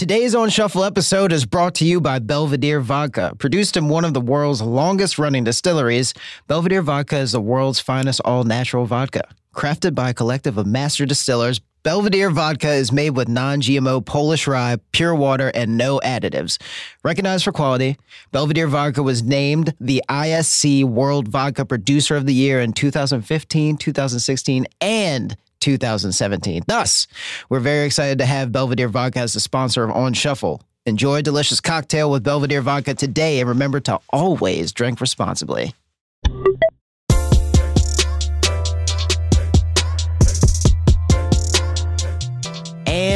Today's On Shuffle episode is brought to you by Belvedere Vodka. Produced in one of the world's longest running distilleries, Belvedere Vodka is the world's finest all natural vodka. Crafted by a collective of master distillers, Belvedere Vodka is made with non GMO Polish rye, pure water, and no additives. Recognized for quality, Belvedere Vodka was named the ISC World Vodka Producer of the Year in 2015, 2016, and 2017. Thus, we're very excited to have Belvedere Vodka as the sponsor of On Shuffle. Enjoy a delicious cocktail with Belvedere Vodka today and remember to always drink responsibly.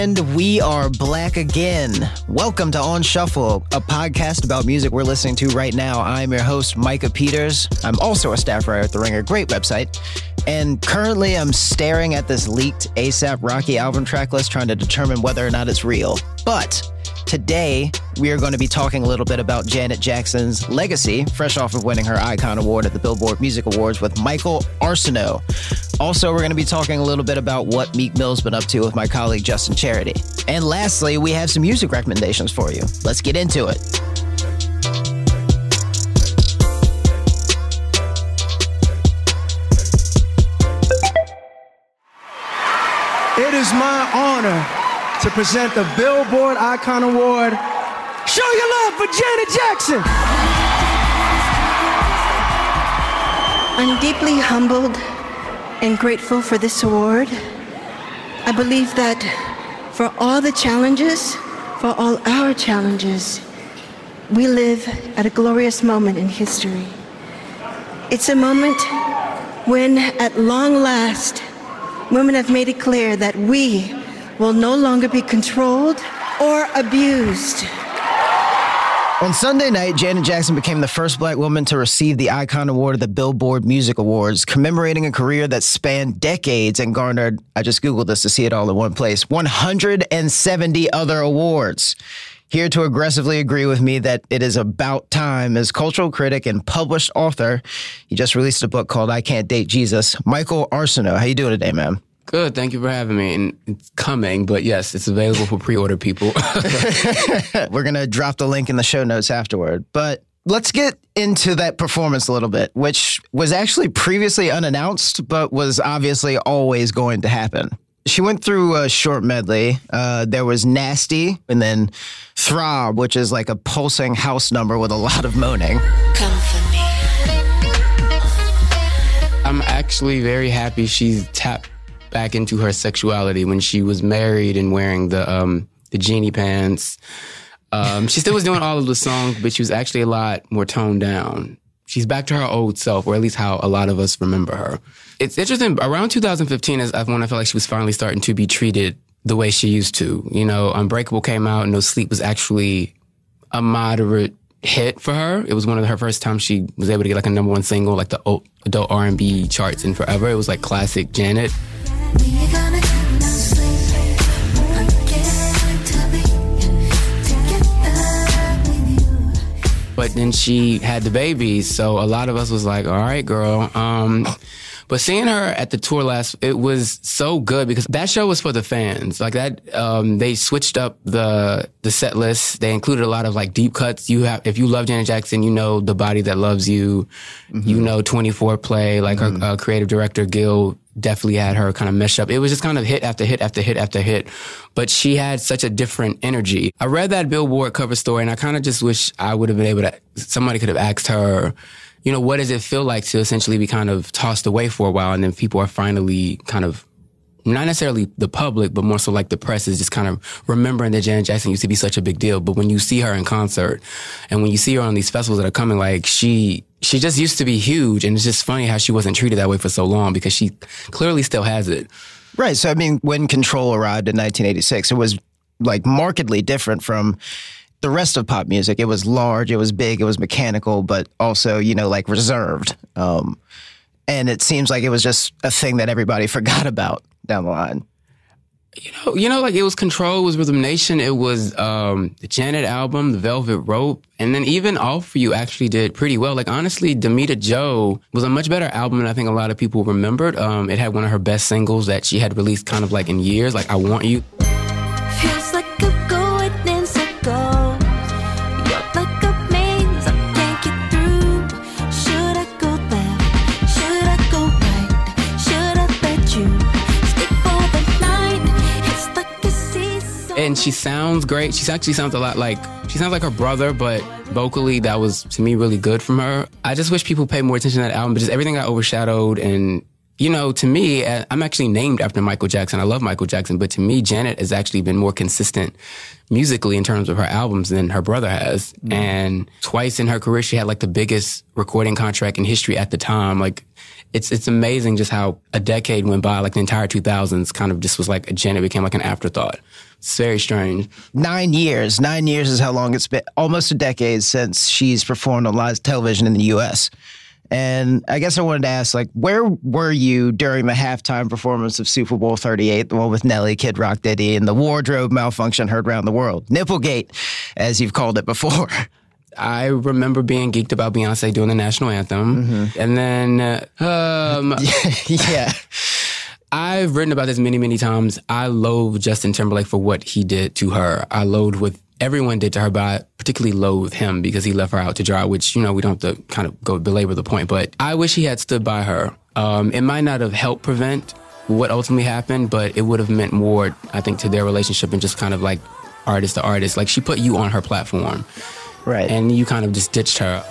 And we are black again. Welcome to On Shuffle, a podcast about music we're listening to right now. I'm your host, Micah Peters. I'm also a staff writer at The Ringer, great website. And currently, I'm staring at this leaked ASAP Rocky album track list trying to determine whether or not it's real. But today, we are going to be talking a little bit about Janet Jackson's legacy, fresh off of winning her Icon Award at the Billboard Music Awards with Michael Arceneaux. Also, we're going to be talking a little bit about what Meek Mill's been up to with my colleague Justin Charity. And lastly, we have some music recommendations for you. Let's get into it. It is my honor to present the Billboard Icon Award. Show your love for Janet Jackson. I'm deeply humbled and grateful for this award. I believe that for all the challenges, for all our challenges, we live at a glorious moment in history. It's a moment when, at long last, women have made it clear that we will no longer be controlled or abused. On Sunday night, Janet Jackson became the first black woman to receive the Icon Award at the Billboard Music Awards, commemorating a career that spanned decades and garnered, I just Googled this to see it all in one place, 170 other awards. Here to aggressively agree with me that it is about time is cultural critic and published author. He just released a book called I Can't Date Jesus. Michael Arceneaux. How you doing today, man? Good. Thank you for having me. And it's coming, but yes, it's available for pre-order people. We're going to drop the link in the show notes afterward. But let's get into that performance a little bit, which was actually previously unannounced, but was obviously always going to happen. She went through a short medley. Uh, there was Nasty and then Throb, which is like a pulsing house number with a lot of moaning. Come for me. I'm actually very happy she's tapped back into her sexuality when she was married and wearing the um, the genie pants. Um, she still was doing all of the songs, but she was actually a lot more toned down. She's back to her old self, or at least how a lot of us remember her. It's interesting. Around 2015 is when I felt like she was finally starting to be treated the way she used to. You know, Unbreakable came out, and No Sleep was actually a moderate hit for her. It was one of her first times she was able to get like a number one single, like the adult R&B charts in forever. It was like classic Janet. But then she had the baby, so a lot of us was like, "All right, girl." Um, but seeing her at the tour last, it was so good because that show was for the fans. Like that, um, they switched up the the set list. They included a lot of like deep cuts. You have, if you love Janet Jackson, you know "The Body That Loves You," mm-hmm. you know "24 Play." Like mm-hmm. her uh, creative director Gil definitely had her kind of mesh up. It was just kind of hit after hit after hit after hit, but she had such a different energy. I read that Billboard cover story and I kind of just wish I would have been able to, somebody could have asked her, you know, what does it feel like to essentially be kind of tossed away for a while and then people are finally kind of not necessarily the public, but more so like the press is just kind of remembering that Janet Jackson used to be such a big deal. But when you see her in concert and when you see her on these festivals that are coming, like she, she just used to be huge. And it's just funny how she wasn't treated that way for so long because she clearly still has it. Right. So, I mean, when Control arrived in 1986, it was like markedly different from the rest of pop music. It was large, it was big, it was mechanical, but also, you know, like reserved. Um, and it seems like it was just a thing that everybody forgot about down the line. You know, you know, like it was Control, it was Rhythm Nation, it was um, the Janet album, the Velvet Rope, and then even All for You actually did pretty well. Like honestly, Damita Joe was a much better album than I think a lot of people remembered. Um, it had one of her best singles that she had released kind of like in years, like I Want You. Feels and she sounds great. She actually sounds a lot like she sounds like her brother, but vocally that was to me really good from her. I just wish people paid more attention to that album, but just everything got overshadowed and you know, to me, uh, I'm actually named after Michael Jackson. I love Michael Jackson, but to me, Janet has actually been more consistent musically in terms of her albums than her brother has. Mm. And twice in her career, she had like the biggest recording contract in history at the time. Like, it's it's amazing just how a decade went by, like the entire 2000s kind of just was like Janet became like an afterthought. It's very strange. Nine years. Nine years is how long it's been. Almost a decade since she's performed on live television in the U.S. And I guess I wanted to ask, like, where were you during the halftime performance of Super Bowl 38, the one with Nelly, Kid Rock, Diddy, and the wardrobe malfunction heard around the world? Nipplegate, as you've called it before. I remember being geeked about Beyonce doing the national anthem. Mm-hmm. And then, uh, um, yeah. I've written about this many, many times. I loathe Justin Timberlake for what he did to her. I loathe with everyone did to her, but I particularly loathe him because he left her out to dry, which, you know, we don't have to kind of go belabor the point, but I wish he had stood by her. Um, it might not have helped prevent what ultimately happened, but it would have meant more, I think, to their relationship and just kind of like artist to artist. Like she put you on her platform. Right. And you kind of just ditched her.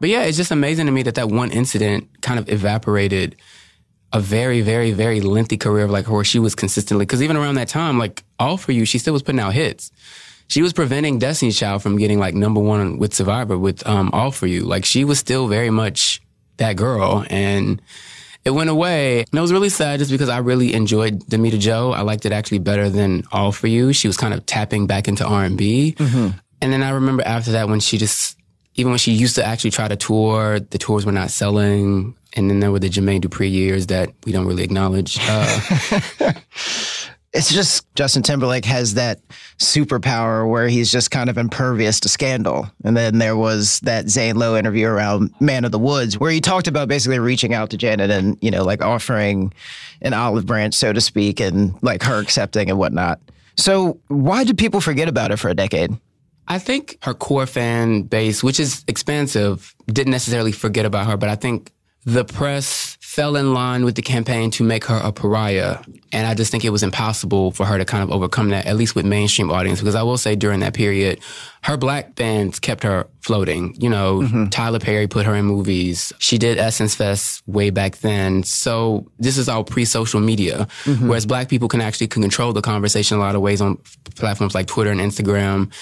But yeah, it's just amazing to me that that one incident kind of evaporated a very, very, very lengthy career of like where she was consistently, because even around that time, like All For You, she still was putting out hits. She was preventing Destiny's Child from getting like number one with Survivor with um, All For You. Like she was still very much that girl. And it went away. And it was really sad just because I really enjoyed Damita Joe. I liked it actually better than All For You. She was kind of tapping back into R&B. Mm-hmm. And then I remember after that when she just, even when she used to actually try to tour, the tours were not selling and then there were the Jermaine Dupri years that we don't really acknowledge. Uh, it's just Justin Timberlake has that superpower where he's just kind of impervious to scandal. And then there was that Zane Lowe interview around Man of the Woods where he talked about basically reaching out to Janet and, you know, like offering an olive branch, so to speak, and like her accepting and whatnot. So why did people forget about it for a decade? I think her core fan base, which is expansive, didn't necessarily forget about her, but I think the press fell in line with the campaign to make her a pariah. And I just think it was impossible for her to kind of overcome that, at least with mainstream audience. Because I will say during that period, her black bands kept her floating. You know, mm-hmm. Tyler Perry put her in movies. She did Essence Fest way back then. So this is all pre-social media. Mm-hmm. Whereas black people can actually can control the conversation a lot of ways on platforms like Twitter and Instagram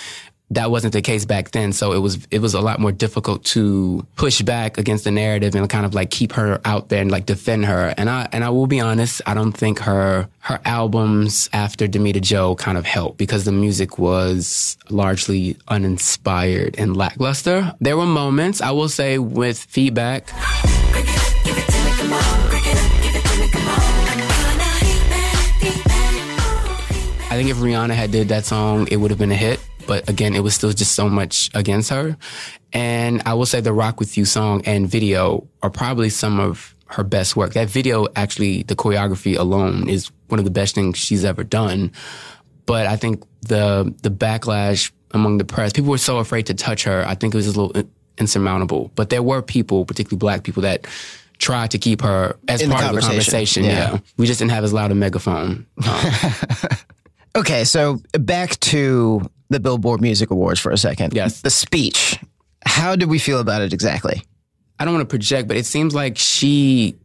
that wasn't the case back then. So it was it was a lot more difficult to push back against the narrative and kind of like keep her out there and like defend her. And I and I will be honest, I don't think her her albums after Damita Joe kind of helped because the music was largely uninspired and lackluster. There were moments, I will say, with feedback. I think if Rihanna had did that song, it would have been a hit. But again, it was still just so much against her. And I will say the Rock With You song and video are probably some of her best work. That video, actually, the choreography alone is one of the best things she's ever done. But I think the, the backlash among the press, people were so afraid to touch her. I think it was a little insurmountable. But there were people, particularly black people, that tried to keep her as In part the of the conversation. Yeah. yeah. We just didn't have as loud a megaphone. Um, okay, so back to the Billboard Music Awards for a second. Yes. The speech. How did we feel about it exactly? I don't want to project, but it seems like she,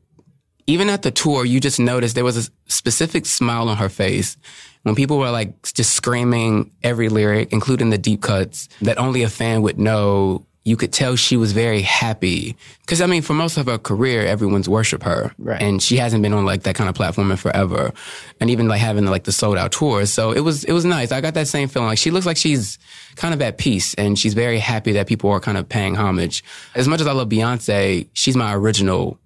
even at the tour, you just noticed there was a specific smile on her face when people were like just screaming every lyric, including the deep cuts that only a fan would know you could tell she was very happy. Cause I mean, for most of her career, everyone's worship her. Right. And she hasn't been on like that kind of platform in forever. And even like having like the sold out tours. So it was, it was nice. I got that same feeling. Like she looks like she's kind of at peace and she's very happy that people are kind of paying homage. As much as I love Beyonce, she's my original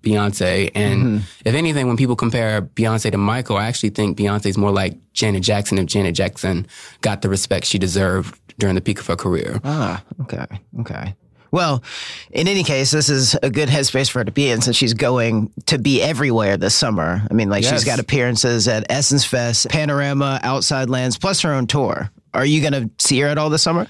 Beyonce. And mm-hmm. if anything, when people compare Beyonce to Michael, I actually think Beyonce's more like Janet Jackson if Janet Jackson got the respect she deserved during the peak of her career. Ah, okay, okay. Well, in any case, this is a good headspace for her to be in since she's going to be everywhere this summer. I mean, like yes. she's got appearances at Essence Fest, Panorama, Outside Lands, plus her own tour. Are you going to see her at all this summer?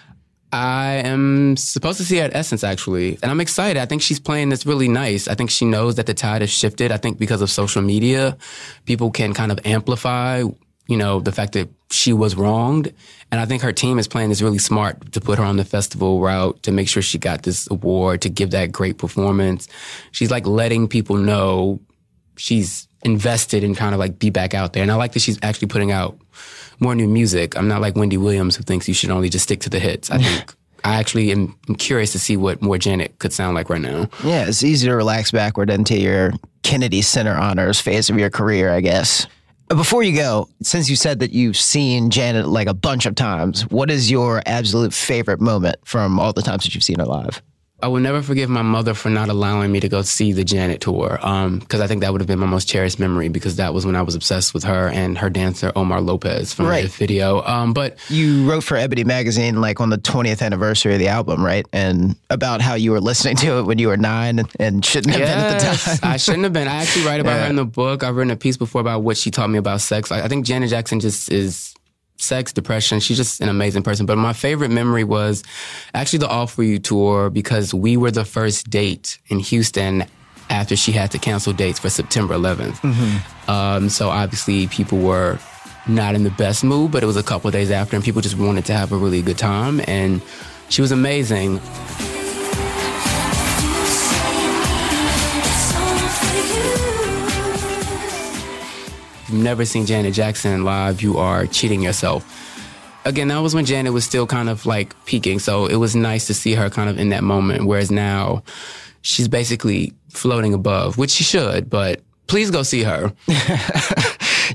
I am supposed to see her at Essence actually, and I'm excited. I think she's playing this really nice. I think she knows that the tide has shifted. I think because of social media, people can kind of amplify, you know, the fact that she was wronged. And I think her team is playing this really smart to put her on the festival route to make sure she got this award to give that great performance. She's like letting people know she's invested and kind of like be back out there. And I like that she's actually putting out more new music. I'm not like Wendy Williams who thinks you should only just stick to the hits. I think I actually am curious to see what more Janet could sound like right now. Yeah, it's easy to relax backward into your Kennedy Center honors phase of your career, I guess. Before you go, since you said that you've seen Janet like a bunch of times, what is your absolute favorite moment from all the times that you've seen her live? I will never forgive my mother for not allowing me to go see the Janet tour. Um, cause I think that would have been my most cherished memory because that was when I was obsessed with her and her dancer Omar Lopez from Right. the video. Um, but You wrote for Ebony Magazine like on the 20th anniversary of the album, right? And about how you were listening to it when you were nine and, shouldn't have been at the time. I shouldn't have been. I actually write about Yeah. her in the book. I've written a piece before about what she taught me about sex. I, I think Janet Jackson just is sex, depression. She's just an amazing person. But my favorite memory was actually the All For You tour because we were the first date in Houston after she had to cancel dates for September 11th. Mm-hmm. Um, so obviously people were not in the best mood, but it was a couple days after and people just wanted to have a really good time. And she was amazing. You've never seen Janet Jackson live, you are cheating yourself. Again, that was when Janet was still kind of like peaking. So it was nice to see her kind of in that moment. Whereas now she's basically floating above, which she should, but please go see her.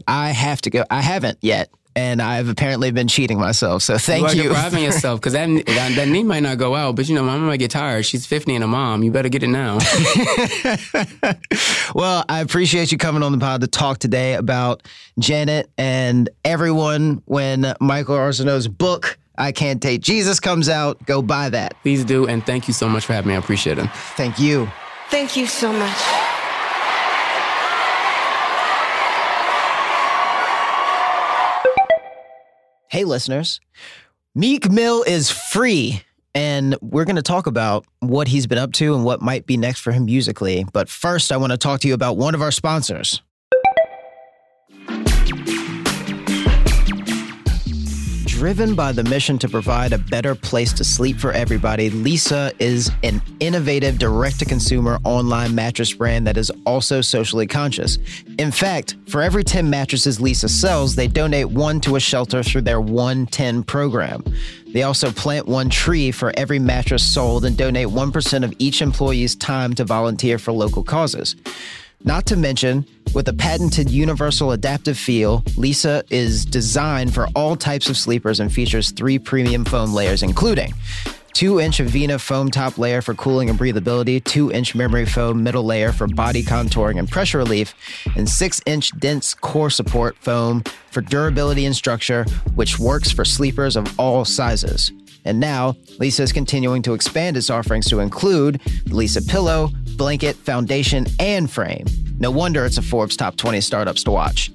I have to go. I haven't yet. And I've apparently been cheating myself. So thank you are you. depriving yourself because that, that that knee might not go out. But you know, mama might get tired. She's 50 and a mom. You better get it now. Well, I appreciate you coming on the pod to talk today about Janet and everyone. When Michael Arceneaux's book, I Can't Date Jesus, comes out, go buy that. please do. And thank you so much for having me. I appreciate it. Thank you. Thank you so much. Hey, listeners. Meek Mill is free, and we're going to talk about what he's been up to and what might be next for him musically. But first, I want to talk to you about one of our sponsors. Driven by the mission to provide a better place to sleep for everybody, Leesa is an innovative direct to consumer online mattress brand that is also socially conscious. In fact, for every 10 mattresses Leesa sells, they donate one to a shelter through their 110 program. They also plant one tree for every mattress sold and donate 1% of each employee's time to volunteer for local causes. Not to mention, with a patented universal adaptive feel, Leesa is designed for all types of sleepers and features three premium foam layers, including 2 inch Avena foam top layer for cooling and breathability, 2 inch memory foam middle layer for body contouring and pressure relief, and 6 inch dense core support foam for durability and structure, which works for sleepers of all sizes. And now, Leesa is continuing to expand its offerings to include the Leesa Pillow, blanket, foundation, and frame. No wonder it's a Forbes top 20 startups to watch.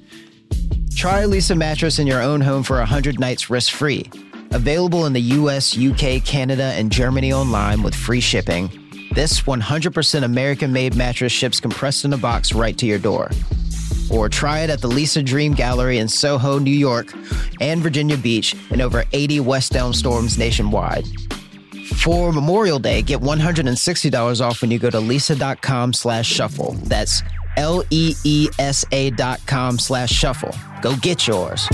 Try Leesa mattress in your own home for 100 nights risk free. Available in the US, UK, Canada, and Germany online with free shipping. This 100% American made mattress ships compressed in a box right to your door. Or try it at the Leesa Dream Gallery in Soho, New York, and Virginia Beach, and over 80 West Elm storms nationwide. For Memorial Day, get $160 off when you go to leesa.com slash shuffle. That's L-E-E-S-A dot com slash shuffle. Go get yours.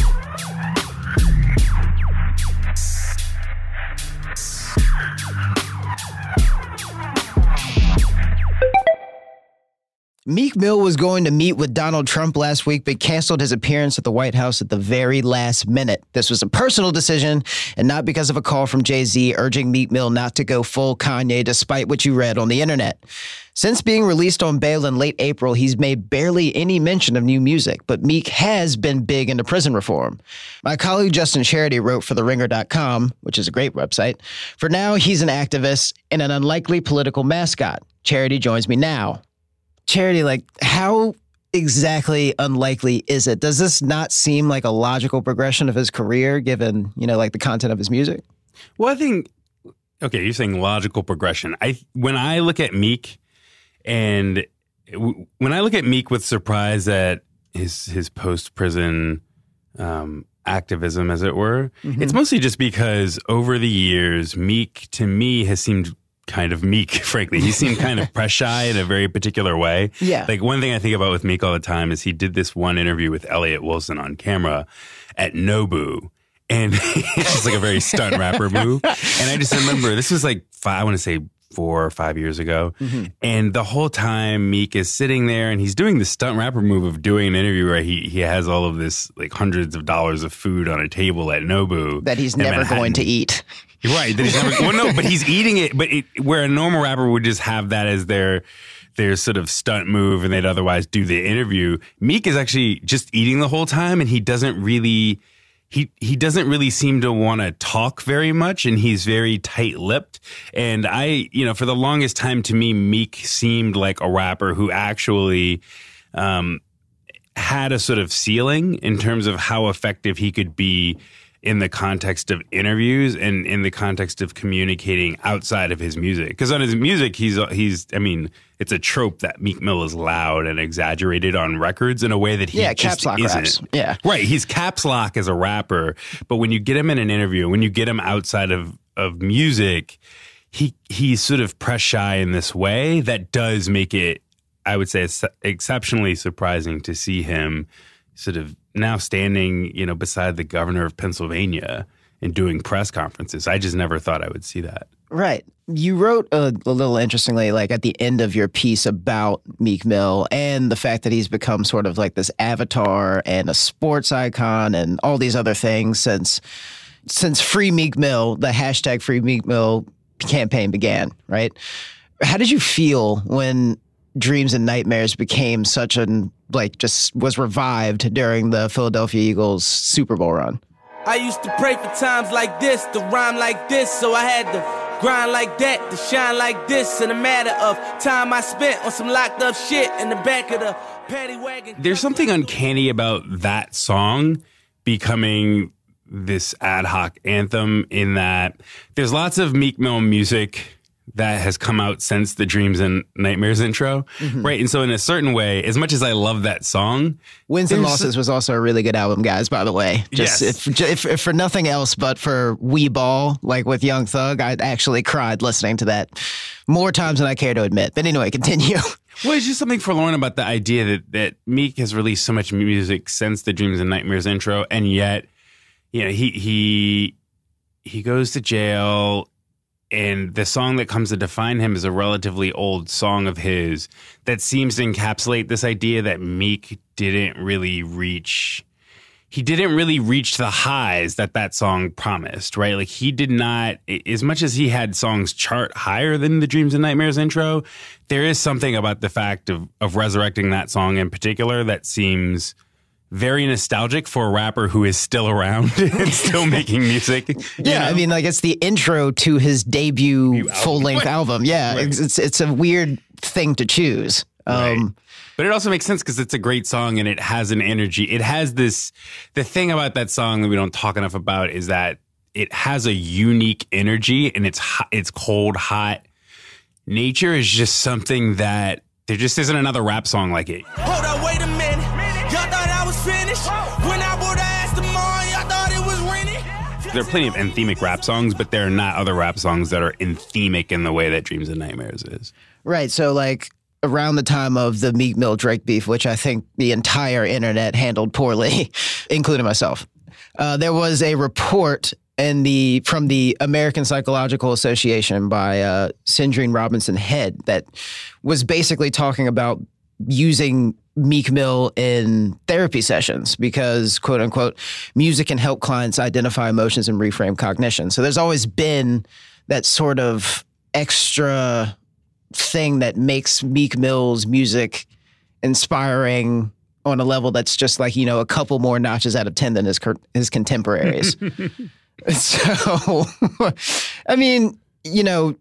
Meek Mill was going to meet with Donald Trump last week, but canceled his appearance at the White House at the very last minute. This was a personal decision and not because of a call from Jay Z urging Meek Mill not to go full Kanye, despite what you read on the internet. Since being released on bail in late April, he's made barely any mention of new music, but Meek has been big into prison reform. My colleague Justin Charity wrote for TheRinger.com, which is a great website. For now, he's an activist and an unlikely political mascot. Charity joins me now. Charity, like, how exactly unlikely is it? Does this not seem like a logical progression of his career, given, you know, like the content of his music? Well, I think okay, you're saying logical progression. I when I look at Meek, and when I look at Meek with surprise at his his post prison um, activism, as it were, it's mostly just because over the years, Meek to me has seemed kind of meek. Frankly, he seemed kind of press shy in a very particular way. Yeah. like one thing I think about with Meek all the time is he did this one interview with Elliot Wilson on camera at Nobu. And it's just like a very stunt rapper move. And I just remember this was like five, I want to say four or five years ago. Mm-hmm. And the whole time Meek is sitting there and he's doing the stunt rapper move of doing an interview where he, he has all of this like hundreds of dollars of food on a table at Nobu. That he's never going to eat. Right. That he's never, well, no, but he's eating it. But it, where a normal rapper would just have that as their their sort of stunt move, and they'd otherwise do the interview. Meek is actually just eating the whole time, and he doesn't really he he doesn't really seem to want to talk very much, and he's very tight lipped. And I, you know, for the longest time, to me, Meek seemed like a rapper who actually. Um, had a sort of ceiling in terms of how effective he could be in the context of interviews and in the context of communicating outside of his music. Because on his music, he's he's I mean, it's a trope that Meek Mill is loud and exaggerated on records in a way that he Yeah, just caps lock isn't. raps. Yeah. right. He's caps lock as a rapper, but when you get him in an interview, when you get him outside of of music, he he's sort of press shy in this way that does make it I would say exceptionally surprising to see him sort of now standing, you know, beside the governor of Pennsylvania and doing press conferences. I just never thought I would see that. Right. You wrote a, a little interestingly, like at the end of your piece about Meek Mill and the fact that he's become sort of like this avatar and a sports icon and all these other things since since Free Meek Mill, the hashtag Free Meek Mill campaign began. Right. How did you feel when Dreams and Nightmares became such an like just was revived during the Philadelphia Eagles Super Bowl run? I used to pray for times like this, to rhyme like this, so I had to grind like that, to shine like this. In a matter of time I spent on some locked up shit in the back of the paddy wagon. There's something uncanny about that song becoming this ad hoc anthem in that there's lots of Meek Mill music that has come out since the Dreams and Nightmares intro, mm-hmm. right? And so, in a certain way, as much as I love that song, Wins and Losses was also a really good album, guys. By the way, just Yes. if, if, if for nothing else, but for We Ball, like with Young Thug, I actually cried listening to that more times than I care to admit. But anyway, continue. Well, it's just something forlorn about the idea that that Meek has released so much music since the Dreams and Nightmares intro, and yet, you know, he he he goes to jail, and the song that comes to define him is a relatively old song of his that seems to encapsulate this idea that Meek didn't really reach. He didn't really reach the highs that that song promised, right? Like he did not, as much as he had songs chart higher than the Dreams and Nightmares intro, there is something about the fact of of resurrecting that song in particular that seems very nostalgic for a rapper who is still around and still making music. you Yeah, I mean, like it's the intro to his debut full length album. Yeah, it's, it's it's a weird thing to choose. Um, But it also makes sense because it's a great song and it has an energy. It has this. The thing about that song that we don't talk enough about is that it has a unique energy and it's hot, it's cold, hot. Nature is just something that there just isn't another rap song like it. Hold up, wait There are plenty of anthemic rap songs, but there are not other rap songs that are anthemic in the way that Dreams and Nightmares is. Right. So, like, around the time of the Meek Mill Drake beef, which I think the entire internet handled poorly, including myself, uh, there was a report in the from the American Psychological Association by uh, Sindrine Robinson Head that was basically talking about using Meek Mill in therapy sessions because, quote unquote, music can help clients identify emotions and reframe cognition. So there's always been that sort of extra thing that makes Meek Mill's music inspiring on a level that's just like, you know, a couple more notches out of 10 than his, his contemporaries. so, I mean, you know,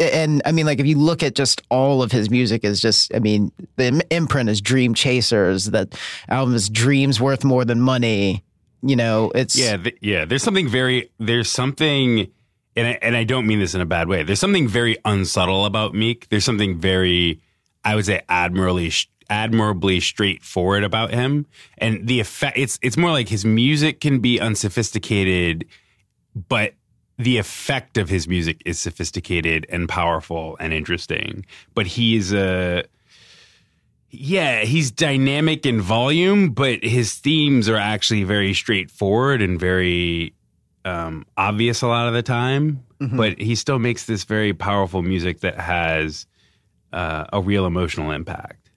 and I mean, like, if you look at just all of his music, is just, I mean, the imprint is Dream Chasers. That album is Dreams Worth More Than Money. You know, it's Yeah, th- yeah. There's something very there's something and I, and I don't mean this in a bad way. There's something very unsubtle about Meek. There's something very, I would say, admirably admirably straightforward about him, and the effect. It's it's more like his music can be unsophisticated, but the effect of his music is sophisticated and powerful and interesting. But he is a yeah, he's dynamic in volume, but his themes are actually very straightforward and very um, obvious a lot of the time. Mm-hmm. But he still makes this very powerful music that has uh, a real emotional impact.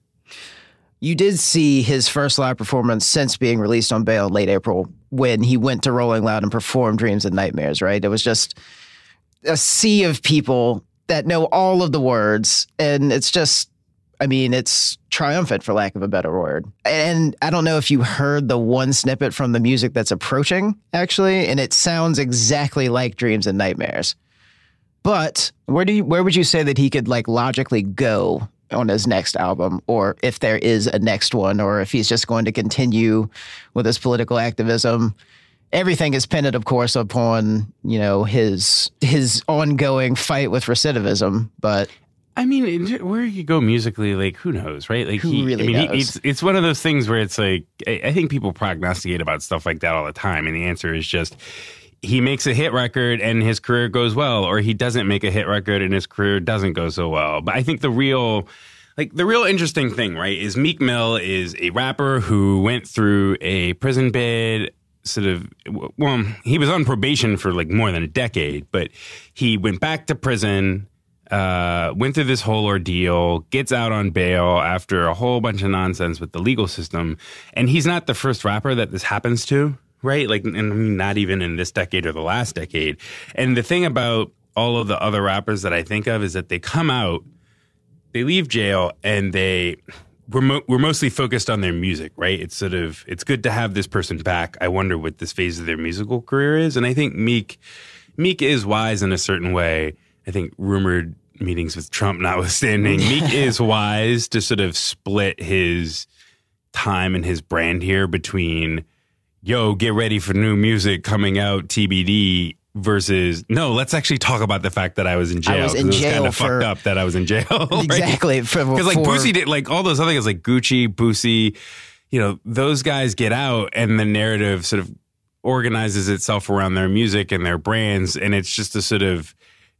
You did see his first live performance since being released on bail in late April when he went to Rolling Loud and performed Dreams and Nightmares, right? It was just a sea of people that know all of the words. And it's just, I mean, it's triumphant for lack of a better word. And I don't know if you heard the one snippet from the music that's approaching, actually, and it sounds exactly like Dreams and Nightmares. But where do you where would you say that he could like logically go on his next album, or if there is a next one, or if he's just going to continue with his political activism? Everything is pinned, of course, upon you know his his ongoing fight with recidivism. But I mean, where you go musically, like who knows, right? Like Who he, really I mean, he, knows? it's it's one of those things where it's like I, I think people prognosticate about stuff like that all the time, and the answer is just he makes a hit record and his career goes well, or he doesn't make a hit record and his career doesn't go so well. But I think the real like the real interesting thing, right, is Meek Mill is a rapper who went through a prison bid sort of well, he was on probation for like more than a decade, but he went back to prison uh, went through this whole ordeal, gets out on bail after a whole bunch of nonsense with the legal system. And he's not the first rapper that this happens to, right? Like, and not even in this decade or the last decade. And the thing about all of the other rappers that I think of is that they come out, they leave jail, and they we're, mo- we're mostly focused on their music, right? It's sort of it's good to have this person back. I wonder what this phase of their musical career is, and I think Meek Meek is wise in a certain way. I think rumored meetings with Trump notwithstanding, Meek is wise to sort of split his time and his brand here between yo, get ready for new music coming out TBD versus no, let's actually talk about the fact that I was in jail. was 'cause in was jail kind of fucked up that I was in jail. right? exactly Because like for- Boosie did, like all those other guys, like Gucci, Boosie, you know, those guys get out, and the narrative sort of organizes itself around their music and their brands, and it's just a sort of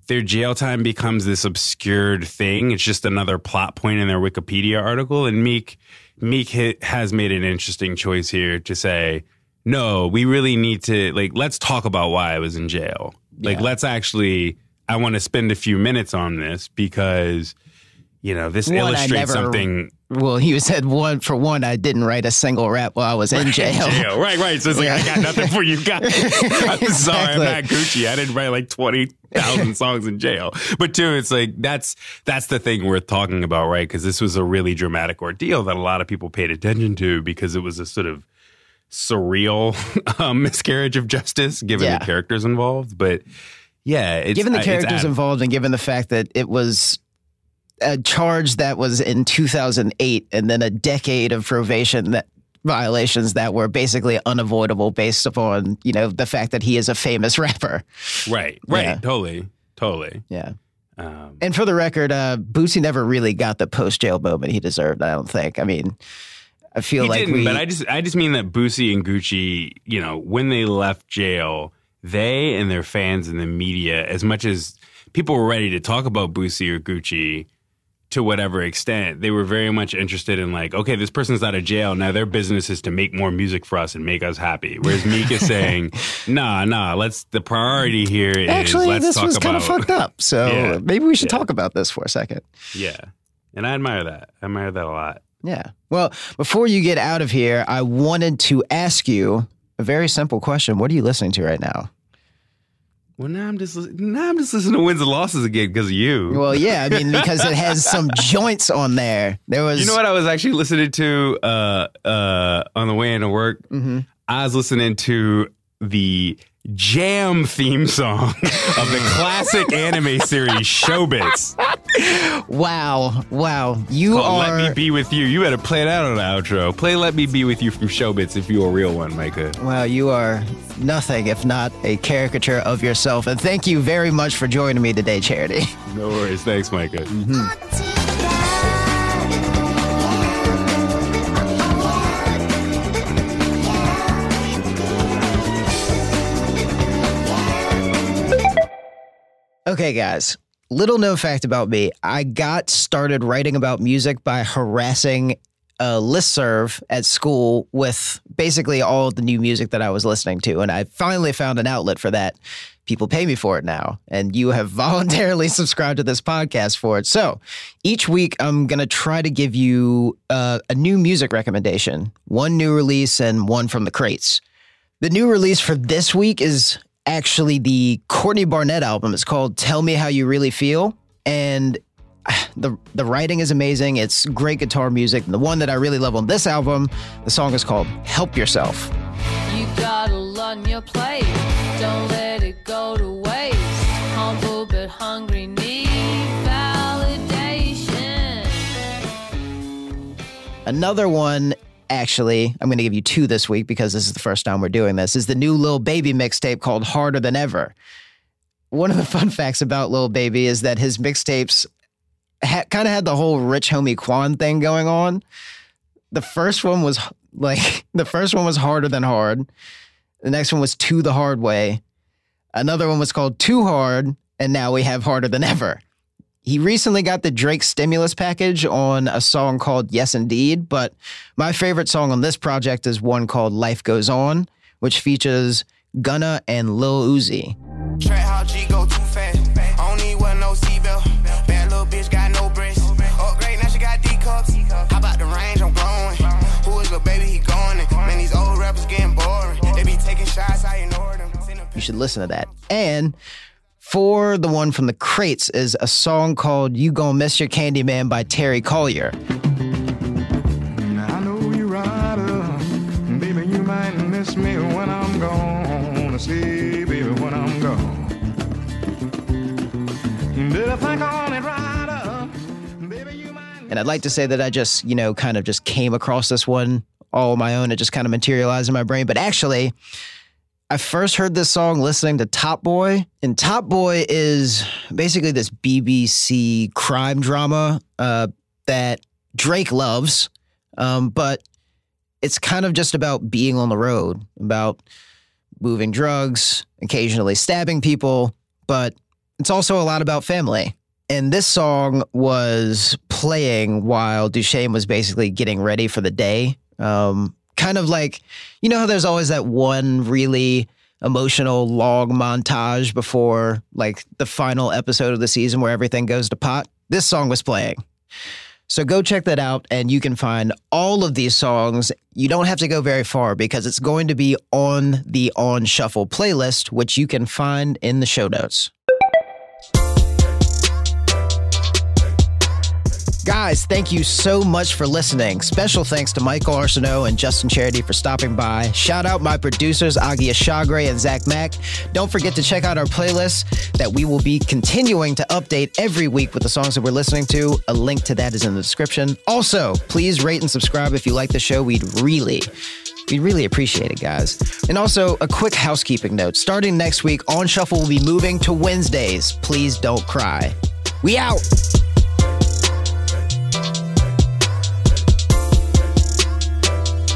their jail time becomes this obscured thing. It's just another plot point in their Wikipedia article, and Meek Meek has made an interesting choice here to say, no, we really need to like let's talk about why I was in jail. Like Yeah. let's actually I want to spend a few minutes on this because you know this One, illustrates never- something Well, he said one for one. I didn't write a single rap while I was in jail. jail. Right, right. So it's like I got nothing for you guys. I'm sorry, I'm not Gucci. I didn't write like twenty thousand songs in jail. But two, it's like that's that's the thing worth talking about, right? Because this was a really dramatic ordeal that a lot of people paid attention to because it was a sort of surreal um, miscarriage of justice given Yeah. the characters involved. But yeah, it's, given the uh, characters involved and given the fact that it was a charge that was in 2008 and then a decade of probation that violations that were basically unavoidable based upon you know the fact that he is a famous rapper right, right, Yeah. totally, totally. yeah Um, and for the record uh Boosie never really got the post-jail moment he deserved i don't think i mean i feel he like didn't, we but I just I just mean that Boosie and Gucci, you know, when they left jail, they and their fans and the media, as much as people were ready to talk about Boosie or Gucci to whatever extent, they were very much interested in like, okay, this person's out of jail. Now their business is to make more music for us and make us happy. Whereas Meek is saying, nah, nah, let's the priority here is actually let's this talk was about kind of fucked up so Yeah. maybe we should Yeah. talk about this for a second Yeah. And I admire that. I admire that a lot. Yeah. Well, before you get out of here, I wanted to ask you a very simple question. What are you listening to right now? Well, now I'm just now I'm just listening to wins and losses again because of you. Well, yeah, I mean, because it has some joints on there. There was You know what I was actually listening to uh, uh, on the way into work? Mm-hmm. I was listening to the jam theme song of the classic anime series Chobits. Wow, wow. You Called are Let Me Be With You. You better play that on the outro. Play Let Me Be With You from Chobits if you're a real one, Micah. Wow, you are nothing if not a caricature of yourself. And thank you very much for joining me today, Charity. No worries. Thanks, Micah. Mm-hmm. Okay, guys. Little known fact about me I got started writing about music by harassing a listserv at school with basically all the new music that I was listening to. And I finally found an outlet for that. People pay me for it now. And you have voluntarily subscribed to this podcast for it. So each week, I'm going to try to give you uh, a new music recommendation one new release and one from the crates. The new release for this week is actually the Courtney Barnett album. It's called Tell Me How You Really Feel. And the the writing is amazing. It's great guitar music. And the one that I really love on this album, the song is called Help Yourself. You got a lot on your plate. Don't let it go to waste. Humble but hungry, need validation. Another one, actually, I'm going to give you two this week because this is the first time we're doing this, is the new Lil Baby mixtape called Harder Than Ever. One of the fun facts about Lil Baby is that his mixtapes ha- kind of had the whole rich homie Quan thing going on. The first one was like, the first one was Harder Than Hard. The next one was To the Hard Way. Another one was called Too Hard. And now we have Harder Than Ever. He recently got the Drake stimulus package on a song called Yes Indeed, but my favorite song on this project is one called Life Goes On, which features Gunna and Lil Uzi. Trap how G go too fast. I don't need one no seatbelt. Bad little bitch got no breasts. Upgrade now she got D cups. How about the range? I'm growing. Who is the baby? He going. Man, these old rappers getting boring. They be taking shots. I ignore them. Send them You should listen to that. And for the one from the crates is a song called You Gonna Miss Your Candy Man by Terry Callier. I know you rider, baby. You might miss me when I'm gone. See, baby, when I'm gone. Did I think on it, rider? Baby, you might. And I'd like to say that I just, you know, kind of just came across this one all on my own. It just kind of materialized in my brain. But actually, I first heard this song listening to Top Boy. And Top Boy is basically this BBC crime drama uh, that Drake loves. Um, but it's kind of just about being on the road, about moving drugs, occasionally stabbing people, but it's also a lot about family. And this song was playing while Dushane was basically getting ready for the day. Um, kind of like, you know how there's always that one really emotional long montage before like the final episode of the season where everything goes to pot? This song was playing. So go check that out, and you can find all of these songs. You don't have to go very far because it's going to be on the On Shuffle playlist, which you can find in the show notes. Guys, thank you so much for listening. Special thanks to Michael Arceneaux and Justin Charity for stopping by. Shout out my producers, Agia Shagre and Zach Mack. Don't forget to check out our playlist that we will be continuing to update every week with the songs that we're listening to. A link to that is in the description. Also, please rate and subscribe if you like the show. We'd really, we really appreciate it, guys. And also, a quick housekeeping note. Starting next week, On Shuffle will be moving to Wednesdays. Please don't cry. We out.